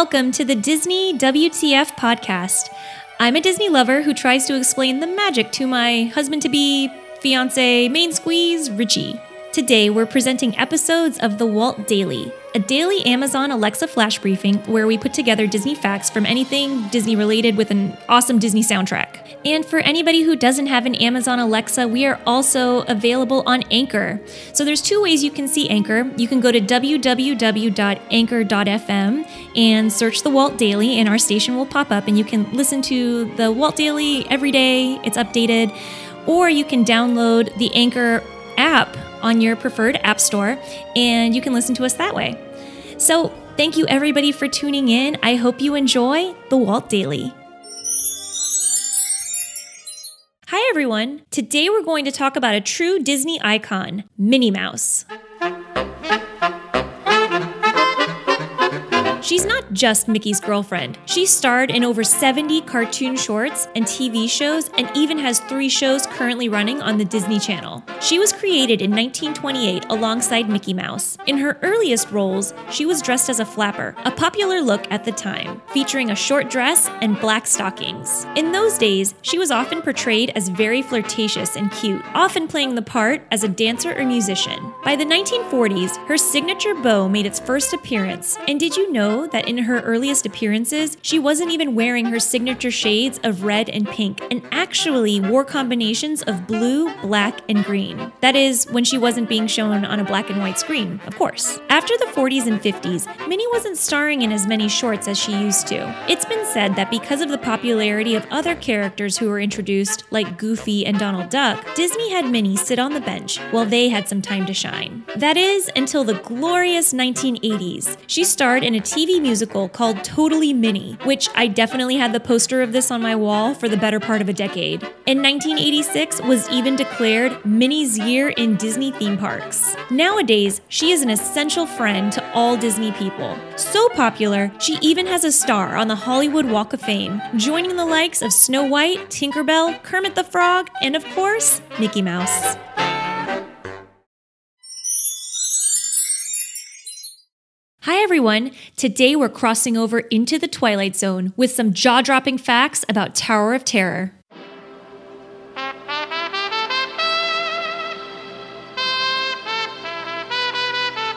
Welcome to the Disney WTF podcast. I'm a Disney lover who tries to explain the magic to my husband to be, fiance, main squeeze, Richie. Today, we're presenting episodes of The Walt Daily, a daily Amazon Alexa flash briefing where we put together Disney facts from anything Disney related with an awesome Disney soundtrack. And for anybody who doesn't have an Amazon Alexa, we are also available on Anchor. So there's two ways you can see Anchor. You can go to www.anchor.fm and search The Walt Daily, and our station will pop up, and you can listen to The Walt Daily every day. It's updated. Or you can download the Anchor app on your preferred app store, and you can listen to us that way. So, thank you everybody for tuning in. I hope you enjoy the Walt Daily. Hi everyone. Today we're going to talk about a true Disney icon, Minnie Mouse. She's not just Mickey's girlfriend. She starred in over 70 cartoon shorts and TV shows and even has three shows currently running on the Disney Channel. She was created in 1928 alongside Mickey Mouse. In her earliest roles, she was dressed as a flapper, a popular look at the time, featuring a short dress and black stockings. In those days, she was often portrayed as very flirtatious and cute, often playing the part as a dancer or musician. By the 1940s, her signature bow made its first appearance, and did you know that in her earliest appearances, she wasn't even wearing her signature shades of red and pink, and actually wore combinations of blue, black, and green. That is, when she wasn't being shown on a black and white screen, of course. After the 40s and 50s, Minnie wasn't starring in as many shorts as she used to. It's been said that because of the popularity of other characters who were introduced, like Goofy and Donald Duck, Disney had Minnie sit on the bench while they had some time to shine. That is, until the glorious 1980s. She starred in a TV TV musical called Totally Minnie, which I definitely had the poster of this on my wall for the better part of a decade. In 1986 was even declared Minnie's year in Disney theme parks. Nowadays, she is an essential friend to all Disney people. So popular, she even has a star on the Hollywood Walk of Fame, joining the likes of Snow White, Tinkerbell, Kermit the Frog, and of course, Mickey Mouse. Hi everyone! Today we're crossing over into the Twilight Zone with some jaw dropping facts about Tower of Terror.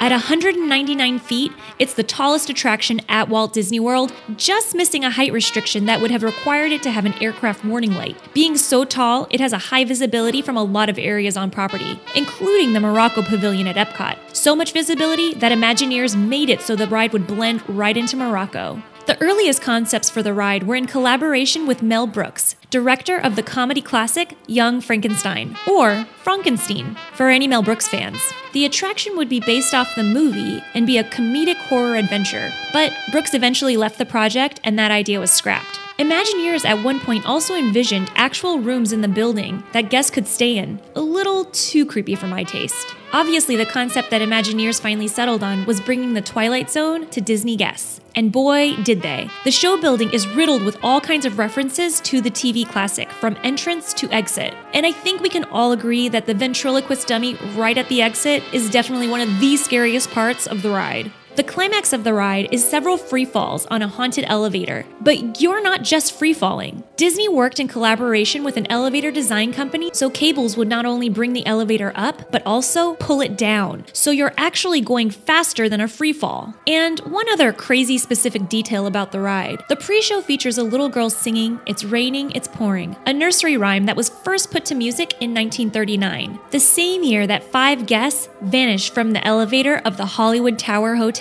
At 199 feet, it's the tallest attraction at Walt Disney World, just missing a height restriction that would have required it to have an aircraft warning light. Being so tall, it has a high visibility from a lot of areas on property, including the Morocco Pavilion at Epcot. So much visibility that Imagineers made it so the ride would blend right into Morocco. The earliest concepts for the ride were in collaboration with Mel Brooks, director of the comedy classic Young Frankenstein, or Fronkensteen, for any Mel Brooks fans. The attraction would be based off the movie and be a comedic horror adventure, but Brooks eventually left the project and that idea was scrapped. Imagineers at one point also envisioned actual rooms in the building that guests could stay in, a little too creepy for my taste. Obviously, the concept that Imagineers finally settled on was bringing the Twilight Zone to Disney guests. And boy, did they. The show building is riddled with all kinds of references to the TV classic, from entrance to exit. And I think we can all agree that the ventriloquist dummy right at the exit is definitely one of the scariest parts of the ride. The climax of the ride is several free falls on a haunted elevator, but you're not just free falling. Disney worked in collaboration with an elevator design company so cables would not only bring the elevator up, but also pull it down. So you're actually going faster than a free fall. And one other crazy specific detail about the ride the pre show features a little girl singing, It's Raining, It's Pouring, a nursery rhyme that was first put to music in 1939, the same year that five guests vanished from the elevator of the Hollywood Tower Hotel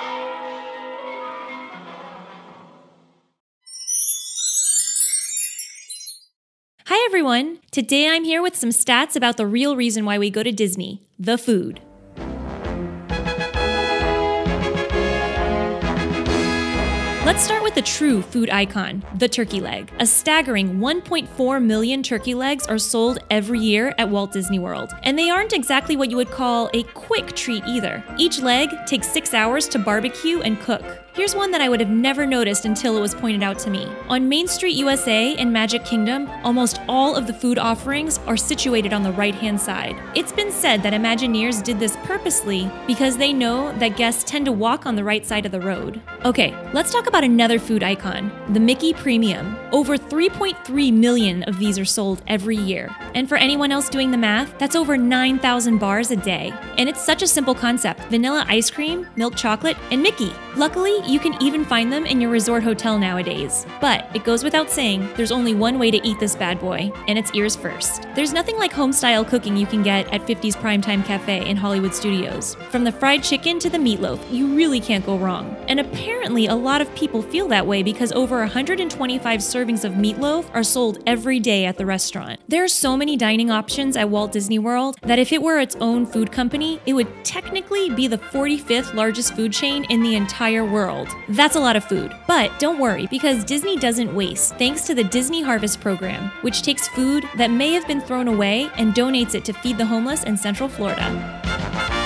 Hi everyone! Today I'm here with some stats about the real reason why we go to Disney the food. Let's start the true food icon, the turkey leg. A staggering 1.4 million turkey legs are sold every year at Walt Disney World, and they aren't exactly what you would call a quick treat either. Each leg takes six hours to barbecue and cook. Here's one that I would have never noticed until it was pointed out to me. On Main Street USA in Magic Kingdom, almost all of the food offerings are situated on the right hand side. It's been said that Imagineers did this purposely because they know that guests tend to walk on the right side of the road. Okay, let's talk about another food icon the Mickey Premium. Over 3.3 million of these are sold every year. And for anyone else doing the math, that's over 9,000 bars a day. And it's such a simple concept vanilla ice cream, milk chocolate, and Mickey. Luckily, you can even find them in your resort hotel nowadays. But it goes without saying, there's only one way to eat this bad boy, and it's ears first. There's nothing like home style cooking you can get at 50's Primetime Cafe in Hollywood Studios. From the fried chicken to the meatloaf, you really can't go wrong. And apparently, a lot of people feel that way because over 125 servings of meatloaf are sold every day at the restaurant. There are so many dining options at Walt Disney World that if it were its own food company, it would technically be the 45th largest food chain in the entire world. That's a lot of food. But don't worry, because Disney doesn't waste thanks to the Disney Harvest Program, which takes food that may have been thrown away and donates it to feed the homeless in Central Florida.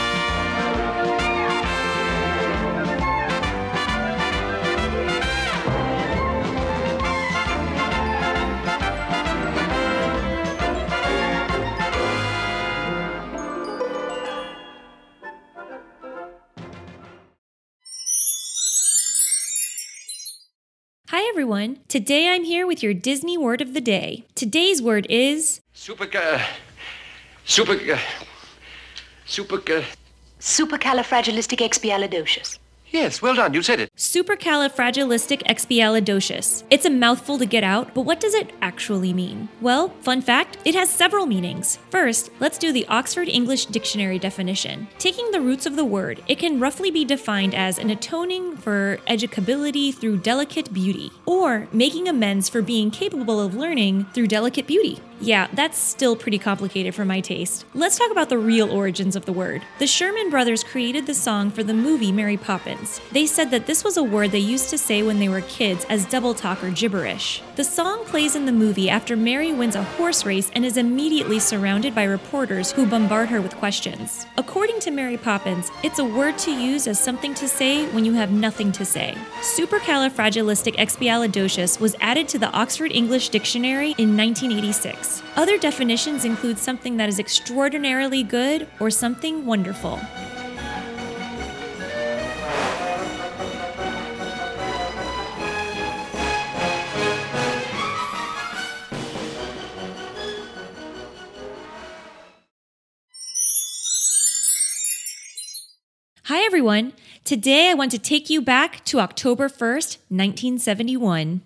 Hi everyone. Today I'm here with your Disney word of the day. Today's word is Super. Uh, super. Uh, super. Uh, Supercalifragilisticexpialidocious. Yes, well done. You said it. supercalifragilisticexpialidocious. It's a mouthful to get out, but what does it actually mean? Well, fun fact, it has several meanings. First, let's do the Oxford English Dictionary definition. Taking the roots of the word, it can roughly be defined as an atoning for educability through delicate beauty, or making amends for being capable of learning through delicate beauty. Yeah, that's still pretty complicated for my taste. Let's talk about the real origins of the word. The Sherman brothers created the song for the movie Mary Poppins. They said that this was a word they used to say when they were kids as double talk or gibberish. The song plays in the movie after Mary wins a horse race and is immediately surrounded by reporters who bombard her with questions. According to Mary Poppins, it's a word to use as something to say when you have nothing to say. Supercalifragilisticexpialidocious was added to the Oxford English Dictionary in 1986. Other definitions include something that is extraordinarily good or something wonderful. Hi, everyone. Today I want to take you back to October 1st, 1971.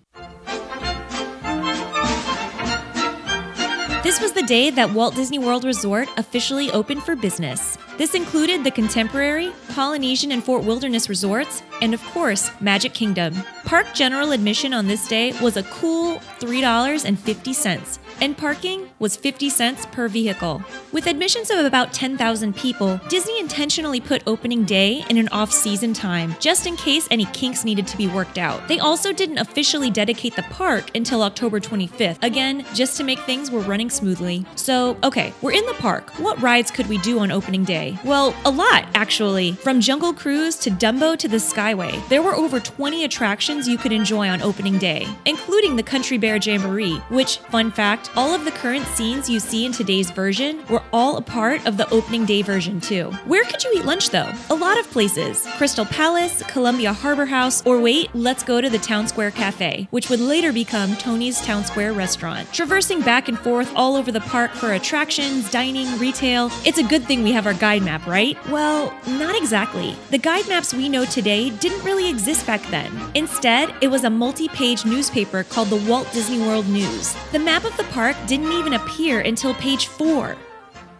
This was the day that Walt Disney World Resort officially opened for business. This included the Contemporary, Polynesian, and Fort Wilderness resorts, and of course, Magic Kingdom. Park general admission on this day was a cool $3.50, and parking was 50 cents per vehicle. With admissions of about 10,000 people, Disney intentionally put opening day in an off season time, just in case any kinks needed to be worked out. They also didn't officially dedicate the park until October 25th, again, just to make things were running smoothly. So, okay, we're in the park. What rides could we do on opening day? Well, a lot, actually. From Jungle Cruise to Dumbo to the Skyway, there were over 20 attractions you could enjoy on opening day, including the Country Bear Jamboree, which, fun fact, all of the current scenes you see in today's version were all a part of the opening day version, too. Where could you eat lunch, though? A lot of places Crystal Palace, Columbia Harbour House, or wait, let's go to the Town Square Cafe, which would later become Tony's Town Square Restaurant. Traversing back and forth all over the park for attractions, dining, retail, it's a good thing we have our guide map, right? Well, not exactly. The guide maps we know today didn't really exist back then. Instead, it was a multi page newspaper called the Walt Disney World News. The map of the park didn't even appear until page four.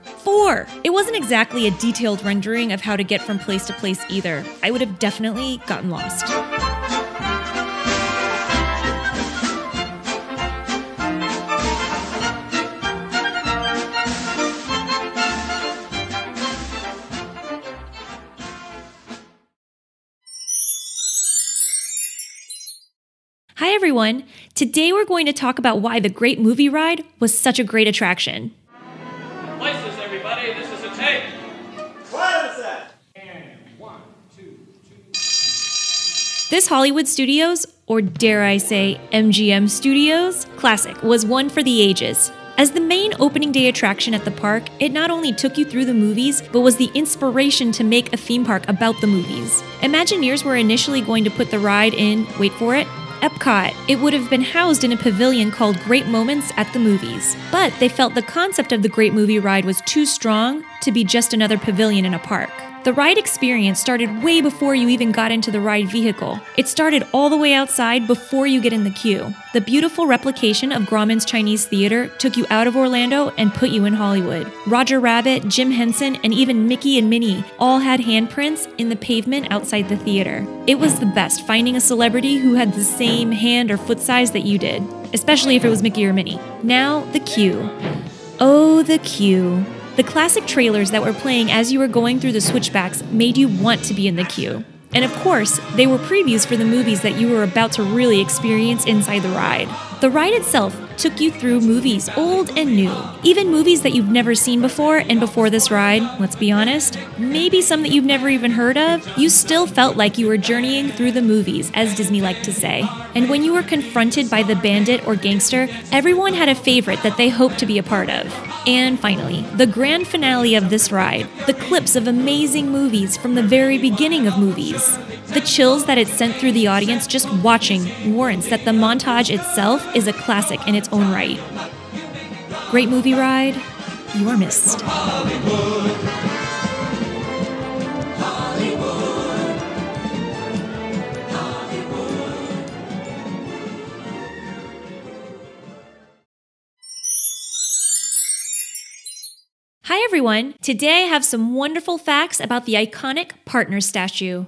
Four! It wasn't exactly a detailed rendering of how to get from place to place either. I would have definitely gotten lost. Everyone. Today we're going to talk about why the Great Movie Ride was such a great attraction. Places, everybody. This is a tape. Quiet as that. This Hollywood Studios, or dare I say MGM Studios, classic was one for the ages. As the main opening day attraction at the park, it not only took you through the movies, but was the inspiration to make a theme park about the movies. Imagineers were initially going to put the ride in, wait for it, Epcot. It would have been housed in a pavilion called Great Moments at the Movies. But they felt the concept of the Great Movie Ride was too strong to be just another pavilion in a park. The ride experience started way before you even got into the ride vehicle. It started all the way outside before you get in the queue. The beautiful replication of Grauman's Chinese Theater took you out of Orlando and put you in Hollywood. Roger Rabbit, Jim Henson, and even Mickey and Minnie all had handprints in the pavement outside the theater. It was the best finding a celebrity who had the same hand or foot size that you did, especially if it was Mickey or Minnie. Now, the queue. Oh, the queue. The classic trailers that were playing as you were going through the switchbacks made you want to be in the queue. And of course, they were previews for the movies that you were about to really experience inside the ride. The ride itself took you through movies old and new, even movies that you've never seen before, and before this ride, let's be honest, maybe some that you've never even heard of, you still felt like you were journeying through the movies, as Disney liked to say. And when you were confronted by the bandit or gangster, everyone had a favorite that they hoped to be a part of. And finally, the grand finale of this ride the clips of amazing movies from the very beginning of movies. The chills that it sent through the audience just watching warrants that the montage itself is a classic in its own right. Great movie ride, you are missed. Everyone! Today I have some wonderful facts about the iconic partner statue.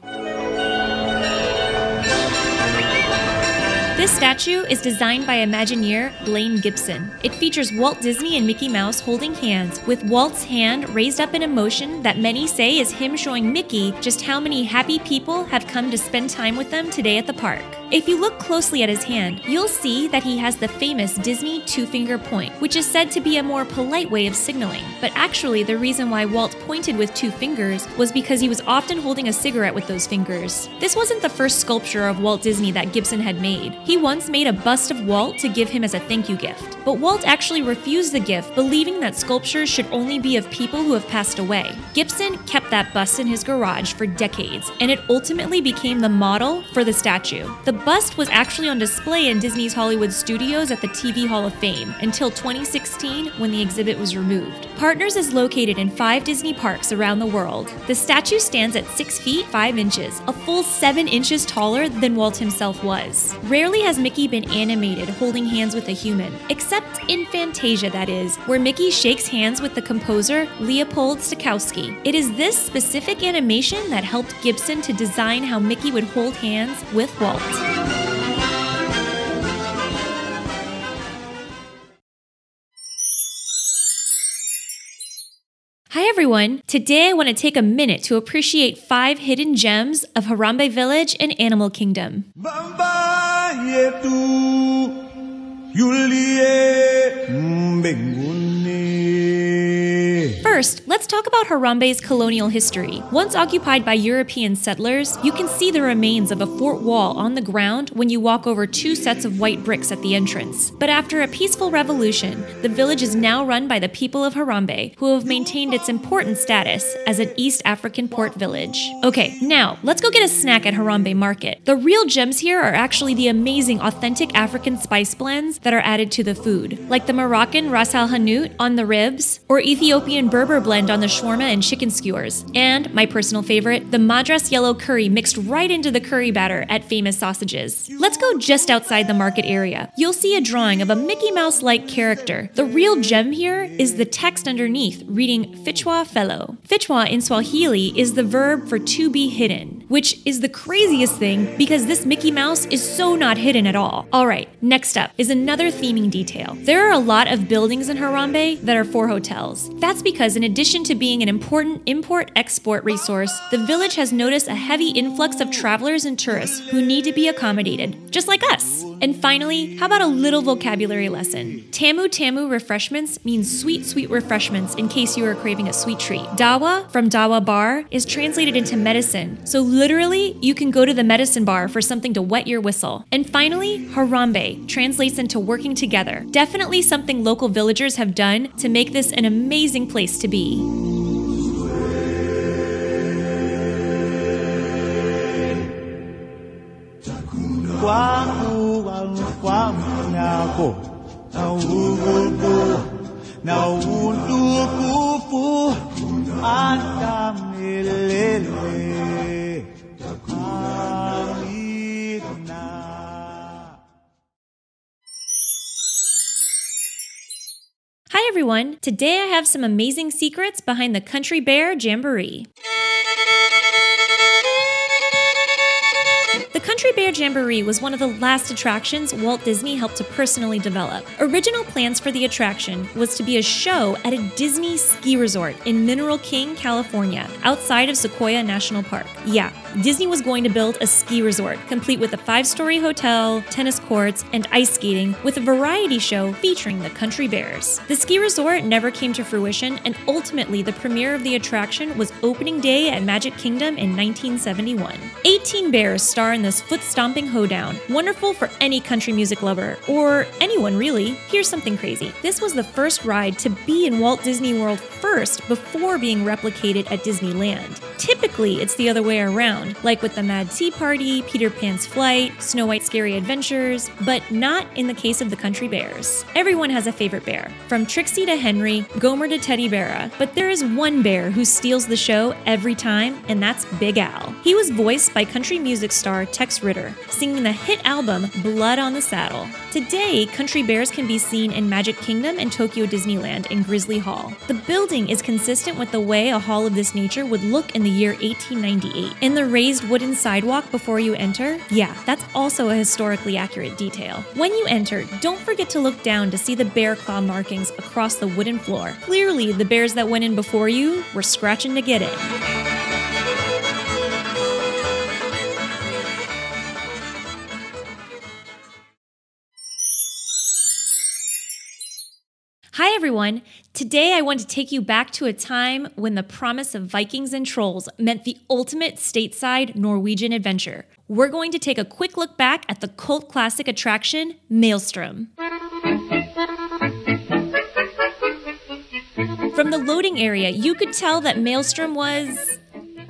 This statue is designed by Imagineer Blaine Gibson. It features Walt Disney and Mickey Mouse holding hands, with Walt's hand raised up in a motion that many say is him showing Mickey just how many happy people have come to spend time with them today at the park. If you look closely at his hand, you'll see that he has the famous Disney two finger point, which is said to be a more polite way of signaling. But actually, the reason why Walt pointed with two fingers was because he was often holding a cigarette with those fingers. This wasn't the first sculpture of Walt Disney that Gibson had made. He once made a bust of Walt to give him as a thank you gift. But Walt actually refused the gift, believing that sculptures should only be of people who have passed away. Gibson kept that bust in his garage for decades, and it ultimately became the model for the statue. The bust was actually on display in Disney's Hollywood studios at the TV Hall of Fame until 2016 when the exhibit was removed. Partners is located in five Disney parks around the world. The statue stands at 6 feet 5 inches, a full 7 inches taller than Walt himself was. Has Mickey been animated holding hands with a human, except in Fantasia, that is, where Mickey shakes hands with the composer Leopold Stokowski. It is this specific animation that helped Gibson to design how Mickey would hold hands with Walt. Hi everyone! Today I want to take a minute to appreciate five hidden gems of Harambe Village and Animal Kingdom. Yetu yulie mbinguni. First, let's talk about Harambe's colonial history. Once occupied by European settlers, you can see the remains of a fort wall on the ground when you walk over two sets of white bricks at the entrance. But after a peaceful revolution, the village is now run by the people of Harambe, who have maintained its important status as an East African port village. Okay, now let's go get a snack at Harambe Market. The real gems here are actually the amazing authentic African spice blends that are added to the food, like the Moroccan Ras Al Hanout on the ribs, or Ethiopian Berbere blend on the shawarma and chicken skewers, and my personal favorite, the Madras yellow curry mixed right into the curry batter at Famous Sausages. Let's go just outside the market area. You'll see a drawing of a Mickey Mouse like character. The real gem here is the text underneath reading Fichwa Fellow. Fichwa in Swahili is the verb for to be hidden, which is the craziest thing because this Mickey Mouse is so not hidden at all. Alright, next up is another theming detail. There are a lot of buildings in Harambe that are for hotels. That's because, in addition to being an important import export resource, the village has noticed a heavy influx of travelers and tourists who need to be accommodated, just like us. And finally, how about a little vocabulary lesson? Tamu Tamu refreshments means sweet, sweet refreshments in case you are craving a sweet treat. Dawa from Dawa bar is translated into medicine. So literally, you can go to the medicine bar for something to wet your whistle. And finally, Harambe translates into working together. Definitely something local villagers have done to make this an amazing place to be. Kwangu na na utukufu hata milele. Hi everyone! Today I have some amazing secrets behind the Country Bear Jamboree. Bear Jamboree was one of the last attractions Walt Disney helped to personally develop. Original plans for the attraction was to be a show at a Disney ski resort in Mineral King, California, outside of Sequoia National Park. Yeah, Disney was going to build a ski resort, complete with a five story hotel, tennis courts, and ice skating, with a variety show featuring the Country Bears. The ski resort never came to fruition, and ultimately, the premiere of the attraction was opening day at Magic Kingdom in 1971. 18 bears star in this foot stomping hoedown, wonderful for any country music lover, or anyone really. Here's something crazy this was the first ride to be in Walt Disney World first before being replicated at Disneyland. Typically, it's the other way around, like with the Mad Tea Party, Peter Pan's Flight, Snow White's Scary Adventures, but not in the case of the Country Bears. Everyone has a favorite bear, from Trixie to Henry, Gomer to Teddy Bear, but there is one bear who steals the show every time, and that's Big Al. He was voiced by country music star Tex Ritter, singing the hit album Blood on the Saddle. Today, Country Bears can be seen in Magic Kingdom and Tokyo Disneyland in Grizzly Hall. The building is consistent with the way a hall of this nature would look in the year 1898. And the raised wooden sidewalk before you enter, yeah, that's also a historically accurate detail. When you enter, don't forget to look down to see the bear claw markings across the wooden floor. Clearly, the bears that went in before you were scratching to get in. Hi, everyone. Today I want to take you back to a time when the promise of Vikings and trolls meant the ultimate stateside Norwegian adventure. We're going to take a quick look back at the cult classic attraction, Maelstrom. From the loading area, you could tell that Maelstrom was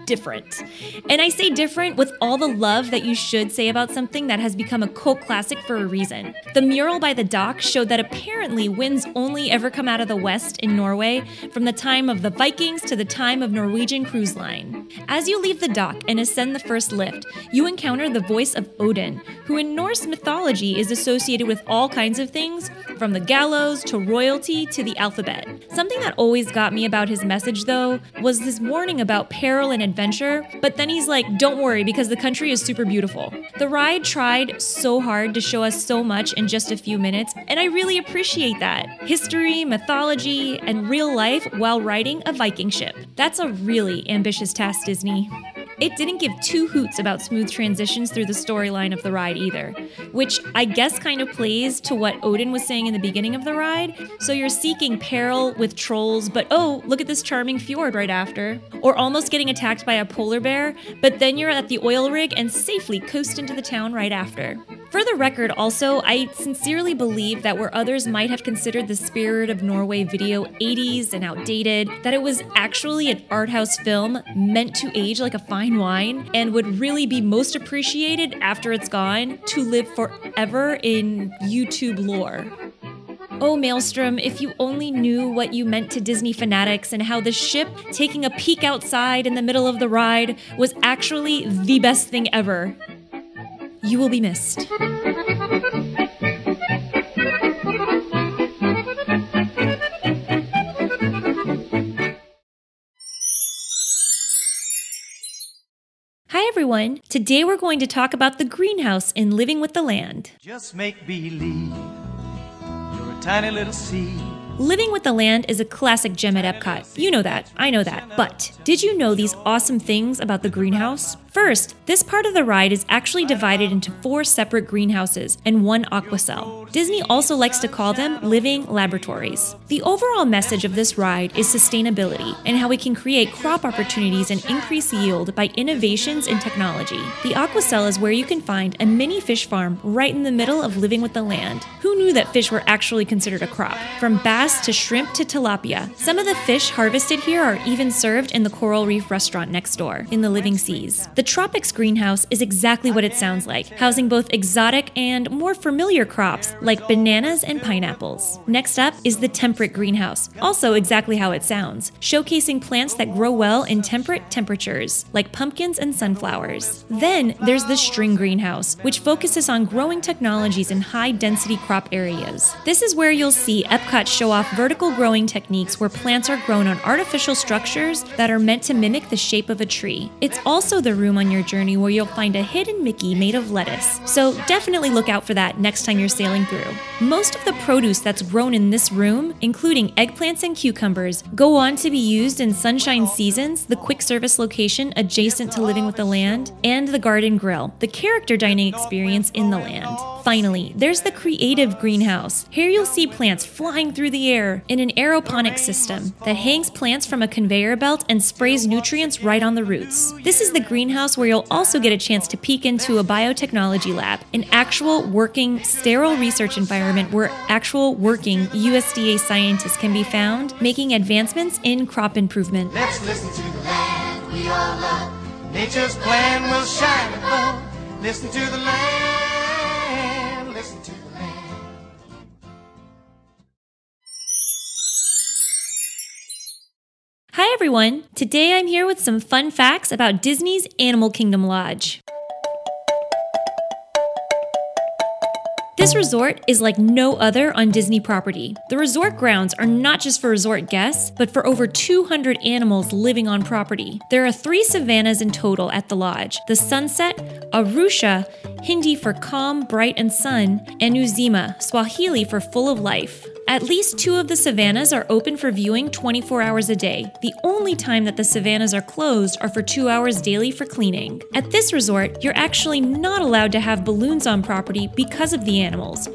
different. And I say different with all the love that you should say about something that has become a cult classic for a reason. The mural by the dock showed that apparently winds only ever come out of the west in Norway from the time of the Vikings to the time of Norwegian Cruise Line. As you leave the dock and ascend the first lift, you encounter the voice of Odin, who in Norse mythology is associated with all kinds of things, from the gallows to royalty to the alphabet. Something that always got me about his message, though, was this warning about peril and adventure, but then he's like, don't worry because the country is super beautiful. The ride tried so hard to show us so much in just a few minutes, and I really appreciate that. History, mythology, and real life while riding a Viking ship. That's a really ambitious task, Disney. It didn't give two hoots about smooth transitions through the storyline of the ride either, which I guess kind of plays to what Odin was saying in the beginning of the ride. So you're seeking peril with trolls, but oh, look at this charming fjord right after. Or almost getting attacked by a polar bear, but then you're at the oil rig and safely coast into the town right after. For the record, also, I sincerely believe that where others might have considered the Spirit of Norway video 80s and outdated, that it was actually an art house film meant to age like a fine wine and would really be most appreciated after it's gone to live forever in YouTube lore. Oh, Maelstrom, if you only knew what you meant to Disney fanatics and how the ship taking a peek outside in the middle of the ride was actually the best thing ever. You will be missed. Everyone. Today we're going to talk about the greenhouse in Living with the Land. Just make believe you're a tiny little seed Living with the Land is a classic gem at Epcot. You know that. I know that. But did you know these awesome things about the greenhouse? First, this part of the ride is actually divided into four separate greenhouses and one aquacell. Disney also likes to call them living laboratories. The overall message of this ride is sustainability and how we can create crop opportunities and increase yield by innovations in technology. The aquacell is where you can find a mini fish farm right in the middle of living with the land. Who knew that fish were actually considered a crop? From bass to shrimp to tilapia. Some of the fish harvested here are even served in the Coral Reef restaurant next door in the Living Seas. The Tropics greenhouse is exactly what it sounds like, housing both exotic and more familiar crops like bananas and pineapples. Next up is the temperate greenhouse, also exactly how it sounds, showcasing plants that grow well in temperate temperatures, like pumpkins and sunflowers. Then there's the string greenhouse, which focuses on growing technologies in high density crop areas. This is where you'll see Epcot show off vertical growing techniques where plants are grown on artificial structures that are meant to mimic the shape of a tree. It's also the room on your journey where you'll find a hidden Mickey made of lettuce, so definitely look out for that next time you're sailing through. Most of the produce that's grown in this room, including eggplants and cucumbers, go on to be used in Sunshine Seasons, the quick service location adjacent to Living with the Land, and the Garden Grill, the character dining experience in the land. Finally, there's the creative greenhouse. Here you'll see plants flying through the air in an aeroponic system that hangs plants from a conveyor belt and sprays nutrients right on the roots. This is the greenhouse where you'll also get a chance to peek into a biotechnology lab, an actual working sterile research environment where actual working USDA scientists can be found making advancements in crop improvement. Let's listen to the land we all love. Nature's plan will shine above. Listen to the land. Everyone! Today I'm here with some fun facts about Disney's Animal Kingdom Lodge. This resort is like no other on Disney property. The resort grounds are not just for resort guests, but for over 200 animals living on property. There are three savannas in total at the lodge the Sunset, Arusha, Hindi for calm, bright, and sun, and Uzima, Swahili for full of life. At least two of the savannas are open for viewing 24 hours a day. The only time that the savannas are closed are for two hours daily for cleaning. At this resort, you're actually not allowed to have balloons on property because of the animals.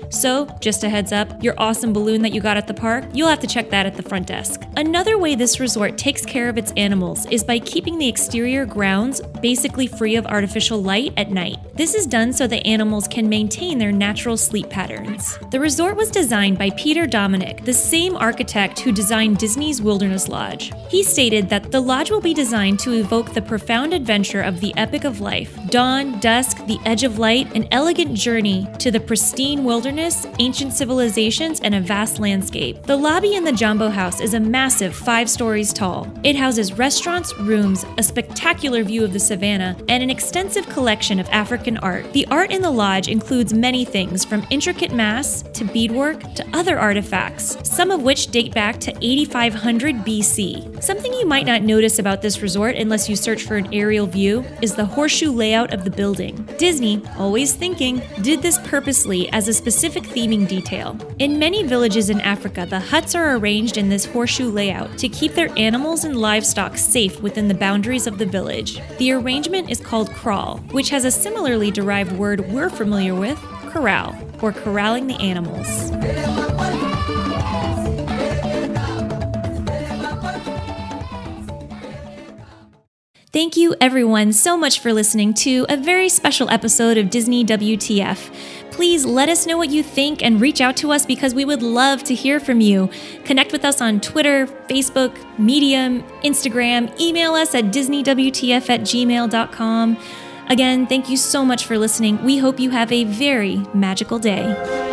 So, just a heads up, your awesome balloon that you got at the park, you'll have to check that at the front desk. Another way this resort takes care of its animals is by keeping the exterior grounds basically free of artificial light at night. This is done so the animals can maintain their natural sleep patterns. The resort was designed by Peter Dominick, the same architect who designed Disney's Wilderness Lodge. He stated that the lodge will be designed to evoke the profound adventure of the epic of life dawn, dusk, the edge of light, an elegant journey to the pristine wilderness, ancient civilizations, and a vast landscape. The lobby in the Jambo House is a massive five stories tall. It houses restaurants, rooms, a spectacular view of the savannah, and an extensive collection of African art. The art in the lodge includes many things from intricate masks to beadwork to other artifacts, some of which date back to 8500 BC. Something you might not notice about this resort unless you search for an aerial view is the horseshoe layout of the building. Disney, always thinking, did this purposely as a specific theming detail. In many villages in Africa, the huts are arranged in this horseshoe layout to keep their animals and livestock safe within the boundaries of the village. The arrangement is called kraal, which has a similarly derived word we're familiar with, corral, or corralling the animals. Thank you, everyone, so much for listening to a very special episode of Disney WTF. Please let us know what you think and reach out to us because we would love to hear from you. Connect with us on Twitter, Facebook, Medium, Instagram, email us at disneywtf at gmail.com. Again, thank you so much for listening. We hope you have a very magical day.